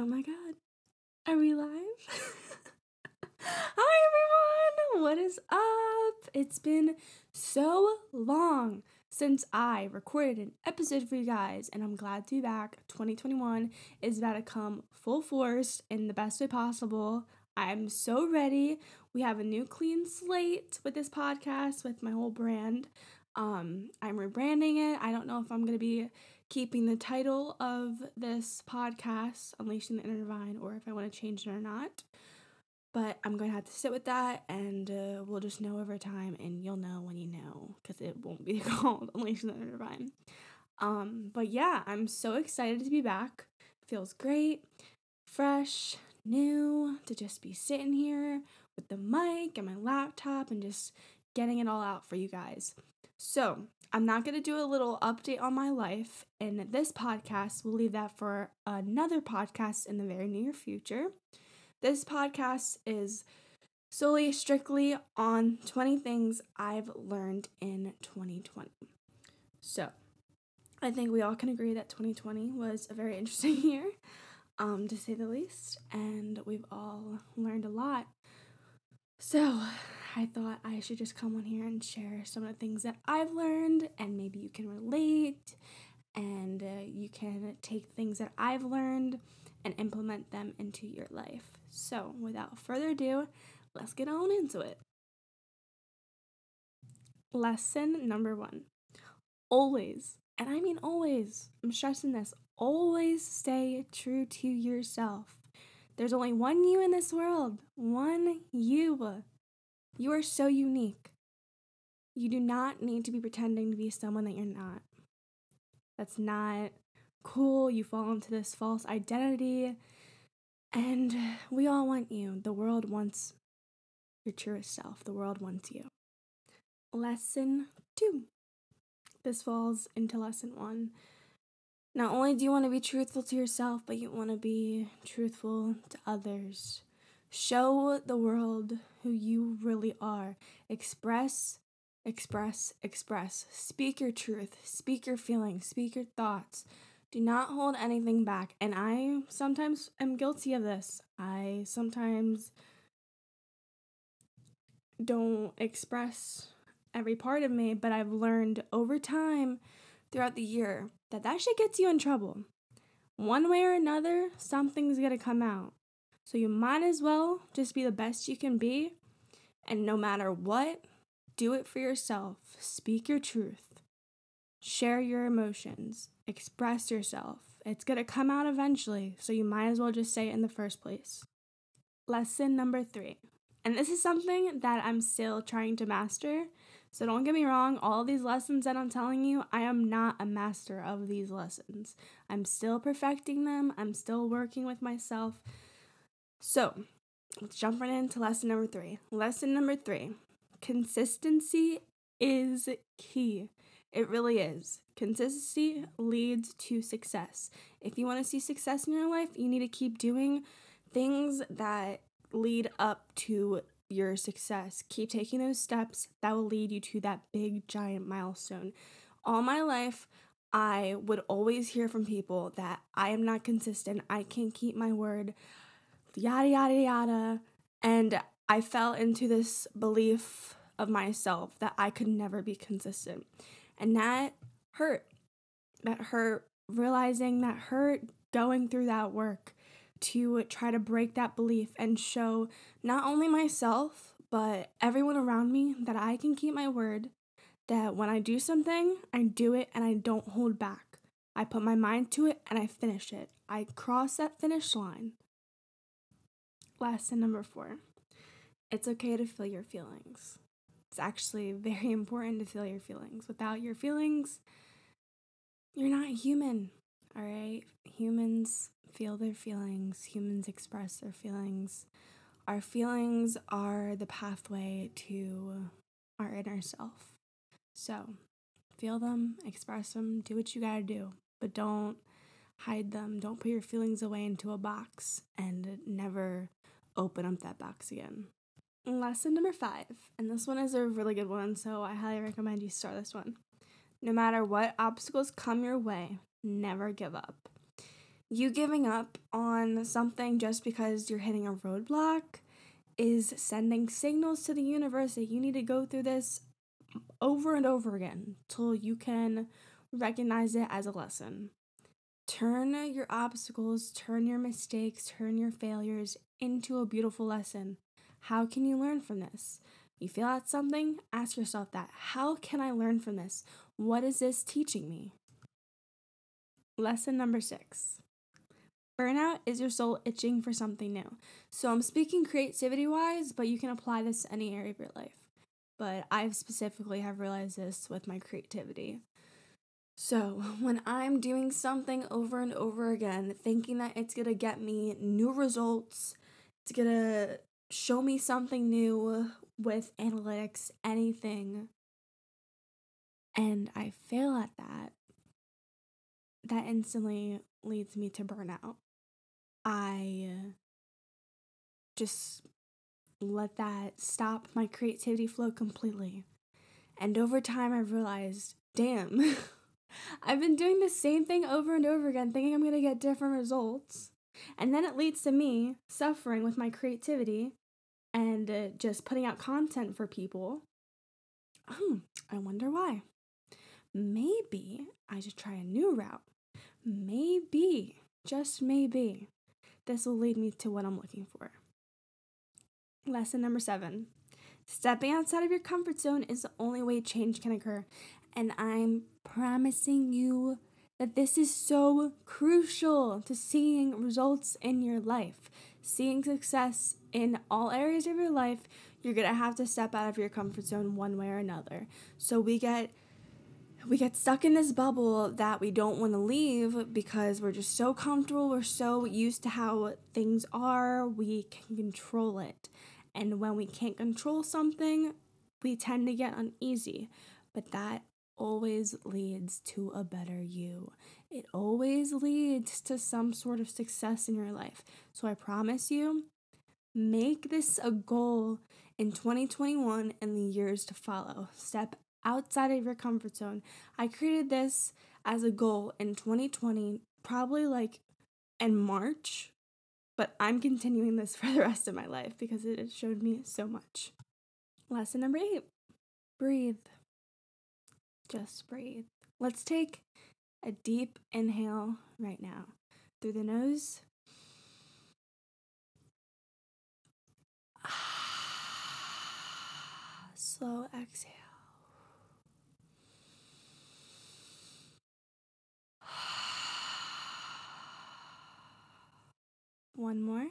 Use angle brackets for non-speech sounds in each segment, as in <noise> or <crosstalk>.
Oh my god. Are we live? <laughs> Hi everyone! What is up? It's been so long since I recorded an episode for you guys, and I'm glad to be back. 2021 is about to come full force in the best way possible. I'm so ready. We have a new clean slate with this podcast, with my whole brand. Um, I'm rebranding it. I don't know if I'm gonna be keeping the title of this podcast, Unleashing the Inner Divine, or if I want to change it or not. But I'm going to have to sit with that and uh, we'll just know over time, and you'll know when you know because it won't be <laughs> called Unleashing the Inner Divine. Um, but yeah, I'm so excited to be back. Feels great, fresh, new to just be sitting here with the mic and my laptop and just getting it all out for you guys. So, I'm not going to do a little update on my life in this podcast. We'll leave that for another podcast in the very near future. This podcast is solely strictly on 20 things I've learned in 2020. So, I think we all can agree that 2020 was a very <laughs> interesting year, um, to say the least, and we've all learned a lot. So, I thought I should just come on here and share some of the things that I've learned, and maybe you can relate, and uh, you can take things that I've learned and implement them into your life. So, without further ado, let's get on into it. Lesson number one always, and I mean always, I'm stressing this, always stay true to yourself. There's only one you in this world, one you. You are so unique. You do not need to be pretending to be someone that you're not. That's not cool. You fall into this false identity. And we all want you. The world wants your truest self. The world wants you. Lesson two. This falls into lesson one. Not only do you want to be truthful to yourself, but you want to be truthful to others. Show the world who you really are. Express, express, express. Speak your truth. Speak your feelings. Speak your thoughts. Do not hold anything back. And I sometimes am guilty of this. I sometimes don't express every part of me, but I've learned over time throughout the year that that shit gets you in trouble. One way or another, something's gonna come out. So you might as well just be the best you can be. And no matter what, do it for yourself. Speak your truth. Share your emotions. Express yourself. It's going to come out eventually, so you might as well just say it in the first place. Lesson number three. And this is something that I'm still trying to master. So don't get me wrong, all these lessons that I'm telling you, I am not a master of these lessons. I'm still perfecting them, I'm still working with myself. So, let's jump right into lesson number three. Lesson number three consistency is key. It really is. Consistency leads to success. If you want to see success in your life, you need to keep doing things that lead up to your success. Keep taking those steps that will lead you to that big, giant milestone. All my life, I would always hear from people that I am not consistent, I can't keep my word, yada, yada, yada. And I fell into this belief of myself that I could never be consistent. And that hurt. That hurt realizing that hurt going through that work to try to break that belief and show not only myself, but everyone around me that I can keep my word. That when I do something, I do it and I don't hold back. I put my mind to it and I finish it. I cross that finish line. Lesson number four it's okay to feel your feelings. It's actually <laughs> very important to feel your feelings. Without your feelings, you're not human, all right? Humans feel their feelings, humans express their feelings. Our feelings are the pathway to our inner self. So, feel them, express them, do what you gotta do, but don't hide them. Don't put your feelings away into a box and never open up that box again. Lesson number five, and this one is a really good one, so I highly recommend you start this one. No matter what obstacles come your way, never give up. You giving up on something just because you're hitting a roadblock is sending signals to the universe that you need to go through this over and over again till you can recognize it as a lesson. Turn your obstacles, turn your mistakes, turn your failures into a beautiful lesson. How can you learn from this? You feel at something, ask yourself that. How can I learn from this? What is this teaching me? Lesson number six Burnout is your soul itching for something new. So I'm speaking creativity wise, but you can apply this to any area of your life. But I specifically have realized this with my creativity. So, <laughs> when I'm doing something over and over again, thinking that it's gonna get me new results, it's gonna show me something new with analytics, anything, and I fail at that, that instantly leads me to burnout. I just let that stop my creativity flow completely. And over time, I realized, damn, <laughs> I've been doing the same thing over and over again, thinking I'm gonna get different results. And then it leads to me suffering with my creativity and uh, just putting out content for people. Hmm, I wonder why. Maybe I should try a new route. Maybe, just maybe, this will lead me to what I'm looking for. Lesson number seven stepping outside of your comfort zone is the only way change can occur. And I'm promising you that this is so crucial to seeing results in your life, seeing success in all areas of your life. You're gonna have to step out of your comfort zone one way or another. So we get we get stuck in this bubble that we don't want to leave because we're just so comfortable, we're so used to how things are, we can control it. And when we can't control something, we tend to get uneasy. But that always leads to a better you. It always leads to some sort of success in your life. So I promise you, make this a goal in 2021 and the years to follow. Step outside of your comfort zone. I created this as a goal in 2020, probably like in March but I'm continuing this <laughs> for the rest of my life because it has showed me so much. Lesson number eight breathe. Just breathe. Let's take a deep inhale right now through the nose. Ah, slow exhale. One more.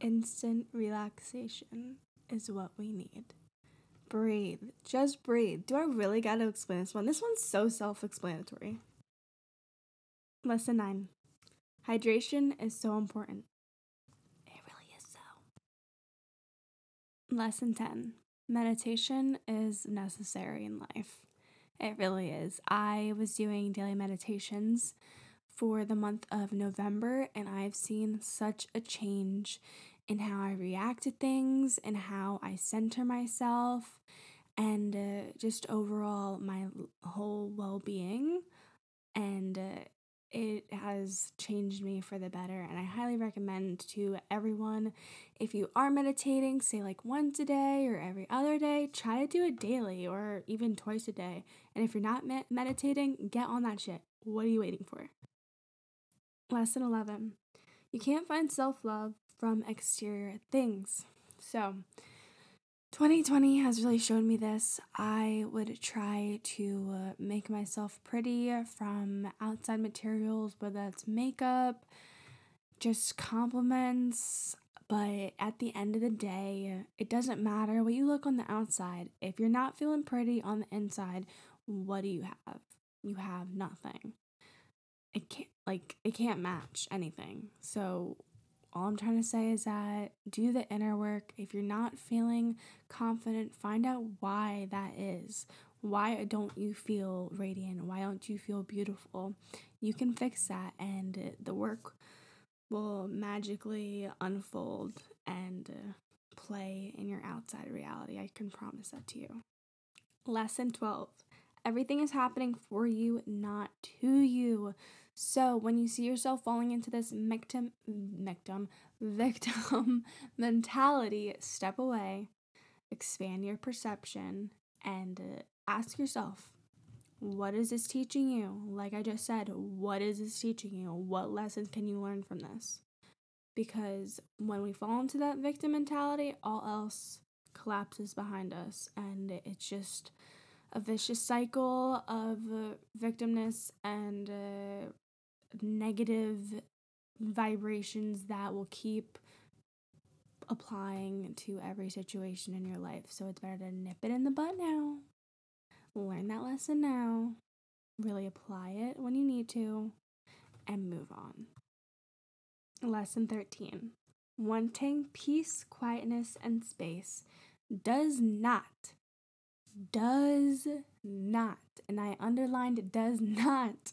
Instant relaxation is what we need. Breathe. Just breathe. Do I really gotta explain this one? This one's so self explanatory. Lesson 9 Hydration is so important. It really is so. Lesson 10 Meditation is necessary in life. It really is. I was doing daily meditations for the month of November, and I've seen such a change in how I react to things and how I center myself, and uh, just overall my whole well being. And uh, it has changed me for the better and i highly recommend to everyone if you are meditating say like once a day or every other day try to do it daily or even twice a day. And if you're not med- meditating get on that shit. What are you waiting for? Lesson 11 you can't find self-love from exterior things so 2020 has really shown me this. I would try to uh, make myself pretty from outside materials, whether that's makeup, just compliments. But at the end of the day, it doesn't matter what you look on the outside. If you're not feeling pretty on the inside, what do you have? You have nothing. It can't like it can't match anything. So all I'm trying to say is that do the inner work. If you're not feeling confident, find out why that is. Why don't you feel radiant? Why don't you feel beautiful? You can fix that, and the work will magically unfold and uh, play in your outside reality. I can promise that to you. Lesson 12 Everything is happening for you, not to you. So when you see yourself falling into this victim, victim, <laughs> victim mentality, step away, expand your perception, and uh, ask yourself, what is this teaching you? Like I just said, what is this teaching you? What lessons can you learn from this? Because when we fall into that victim mentality, all else collapses behind us, and it's just a vicious cycle of uh, victimness and uh, negative vibrations that will keep applying to every situation in your life. So it's better to nip it in the butt now, learn that lesson now, really apply it when you need to, and move on. Lesson 13 Wanting peace, quietness, and space does not, does not, and I underlined does not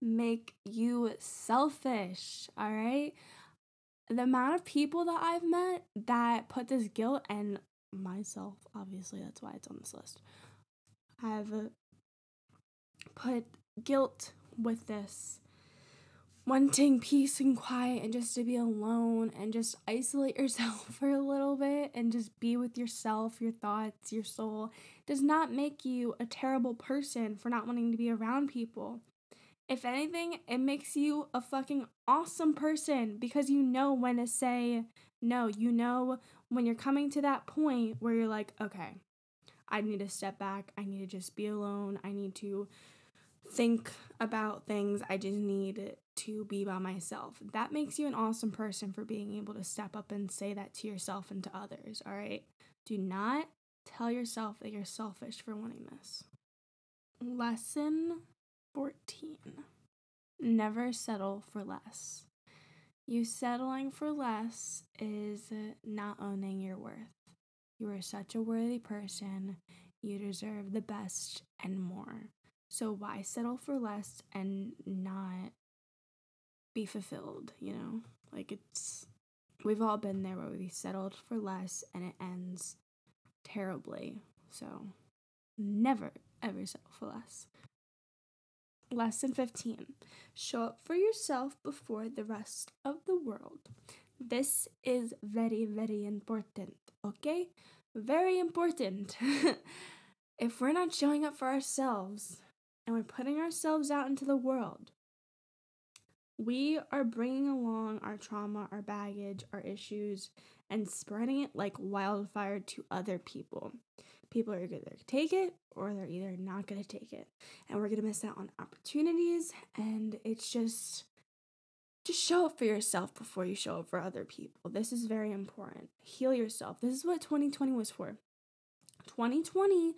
make you selfish, all right? The amount of people that I've met that put this guilt and myself, obviously, that's why it's on this list, I've put guilt with this wanting peace and quiet and just to be alone and just isolate <laughs> yourself for a little bit and just be with yourself, your thoughts, your soul does not make you a terrible person for not wanting to be around people. If anything, it makes you a fucking awesome person because you know when to say no. You know when you're coming to that point where you're like, okay, I need to step back. I need to just be alone. I need to think about things. I just need to be by myself. That makes you an awesome person for being able to step up and say that to yourself and to others, all right? Do not tell yourself that you're selfish for wanting this. Lesson 14 Never settle for less. You settling for less is not owning your worth. You are such a worthy person. You deserve the best and more. So why settle for less and not be fulfilled, you know? Like it's we've all been there where we settled for less and it ends terribly. So never ever settle for less. Lesson 15 Show up for yourself before the rest of the world. This is very, very important, okay? Very important. <laughs> if we're not showing up for ourselves and we're putting ourselves out into the world, we are bringing along our trauma, our baggage, our issues, and spreading it like wildfire to other people people are going to take it or they're either not going to take it. And we're going to miss out on opportunities. And it's just, just show up for yourself before you show up for other people. This is very important. Heal yourself. This is what 2020 was for. 2020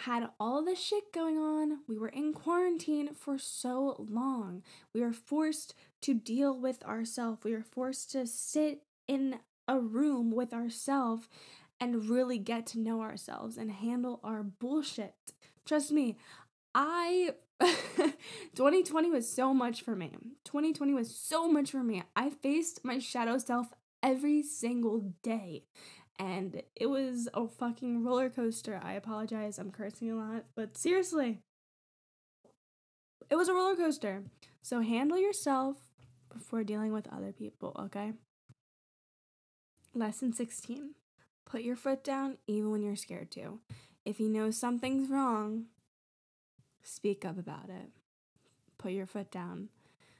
had all this shit going on. We were in quarantine for so long. We were forced to deal with ourselves. We were forced to sit in a room with ourselves and really get to know ourselves and handle our bullshit. Trust me, I <laughs> 2020 was so much for me. 2020 was so much for me. I faced my shadow self every single day. And it was a fucking roller coaster. I apologize, I'm cursing a lot, but seriously, it was a roller coaster. So handle yourself before dealing with other people, okay? Lesson 16 Put your foot down even when you're scared to. If you know something's wrong, speak up about it. Put your foot down.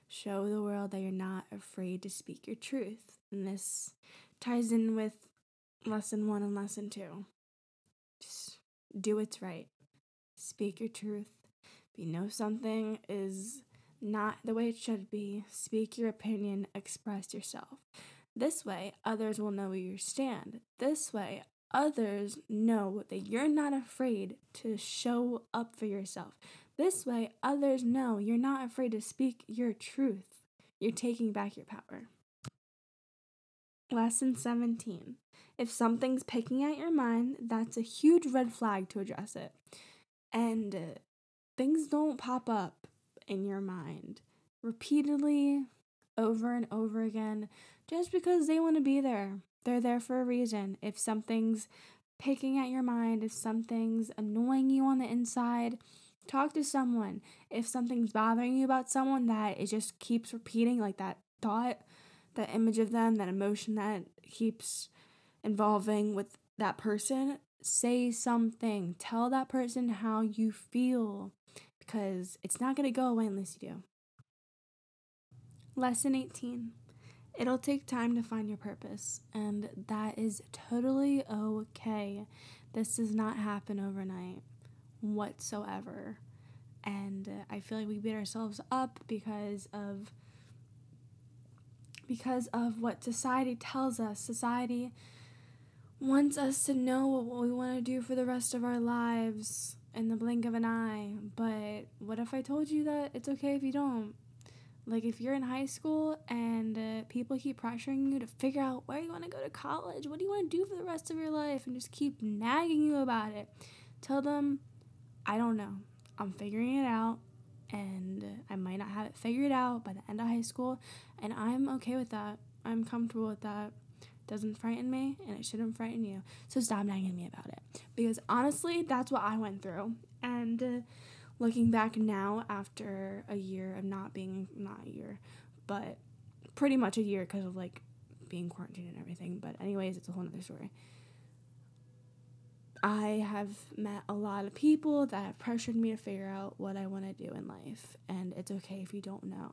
Show the world that you're not afraid to speak your truth. And this ties in with lesson one and lesson two. Just do what's right. Speak your truth. If you know something is not the way it should be, speak your opinion, express yourself. This way, others will know where you stand. This way, others know that you're not afraid to show up for yourself. This way, others know you're not afraid to speak your truth. You're taking back your power. Lesson 17. If something's picking at your mind, that's a huge red flag to address it. And uh, things don't pop up in your mind repeatedly over and over again just because they want to be there. They're there for a reason. If something's picking at your mind, if something's annoying you on the inside, talk to someone. If something's bothering you about someone that it just keeps repeating, like that thought, that image of them, that emotion that keeps involving with that person, say something. Tell that person how you feel because it's not going to go away unless you do. Lesson 18 It'll take time to find your purpose, and that is totally okay. This does not happen overnight whatsoever. And I feel like we beat ourselves up because of because of what society tells us. Society wants us to know what we want to do for the rest of our lives in the blink of an eye. But what if I told you that it's okay if you don't? Like, if you're in high school and uh, people keep pressuring you to figure out where you want to go to college, what do you want to do for the rest of your life, and just keep nagging you about it, tell them, I don't know. I'm figuring it out, and I might not have it figured out by the end of high school, and I'm okay with that. I'm comfortable with that. Doesn't frighten me, and it shouldn't frighten you. So stop nagging me about it. Because honestly, that's what I went through. And. Uh, looking back now after a year of not being not a year but pretty much a year because of like being quarantined and everything but anyways it's a whole other story. I have met a lot of people that have pressured me to figure out what i want to do in life and it's okay if you don't know.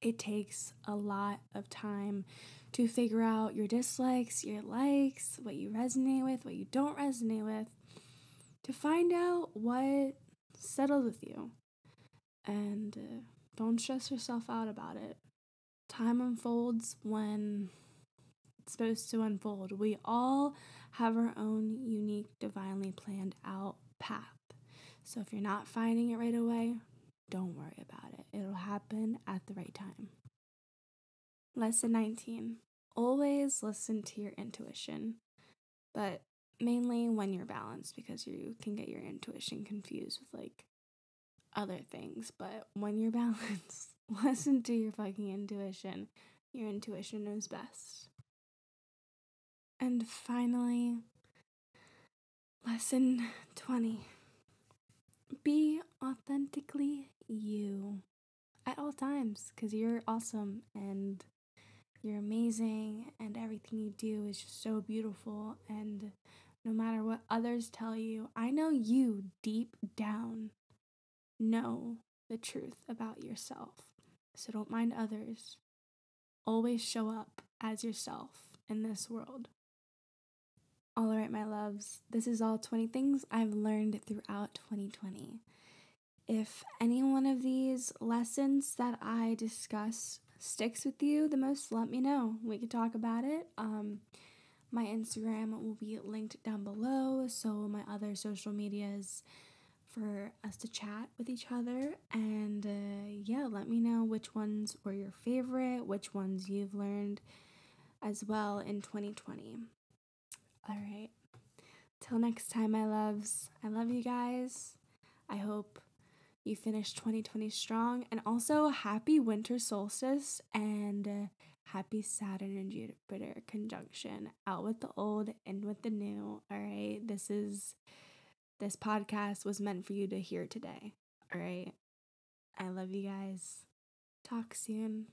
It takes a lot of time to figure out your dislikes your likes what you resonate with what you don't resonate with to find out what settle with you and uh, don't stress yourself out about it. Time unfolds when it's supposed to unfold. We all have our own unique, divinely planned out path. So if you're not finding it right away, don't worry about it. It'll happen at the right time. Lesson 19 Always listen to your intuition, but mainly when you're balanced because you can get your intuition confused with like other things. But when you're <laughs> balanced, listen to your fucking intuition. Your intuition knows best. And finally, lesson 20 be authentically you at all times because you're awesome and you're amazing and everything you do is just so beautiful and no matter what others tell you, I know you deep down know the truth about yourself. So don't mind others. Always show up as yourself in this world. All right, my loves, this is all 20 things I've learned throughout 2020. If any one of these lessons that I discuss sticks with you the most, let me know. We can talk about it. Um, my Instagram will be linked down below, so my other social medias for us to chat with each other. And uh, yeah, let me know which ones were your favorite, which ones you've learned as well in 2020. All right. Till next time, my loves. I love you guys. I hope you finish 2020 strong. And also, happy winter solstice and. Uh, happy Saturn and Jupiter conjunction. Out with the old, in with the new. All right. This is this podcast was meant for you to hear today. All right. I love you guys. Talk soon.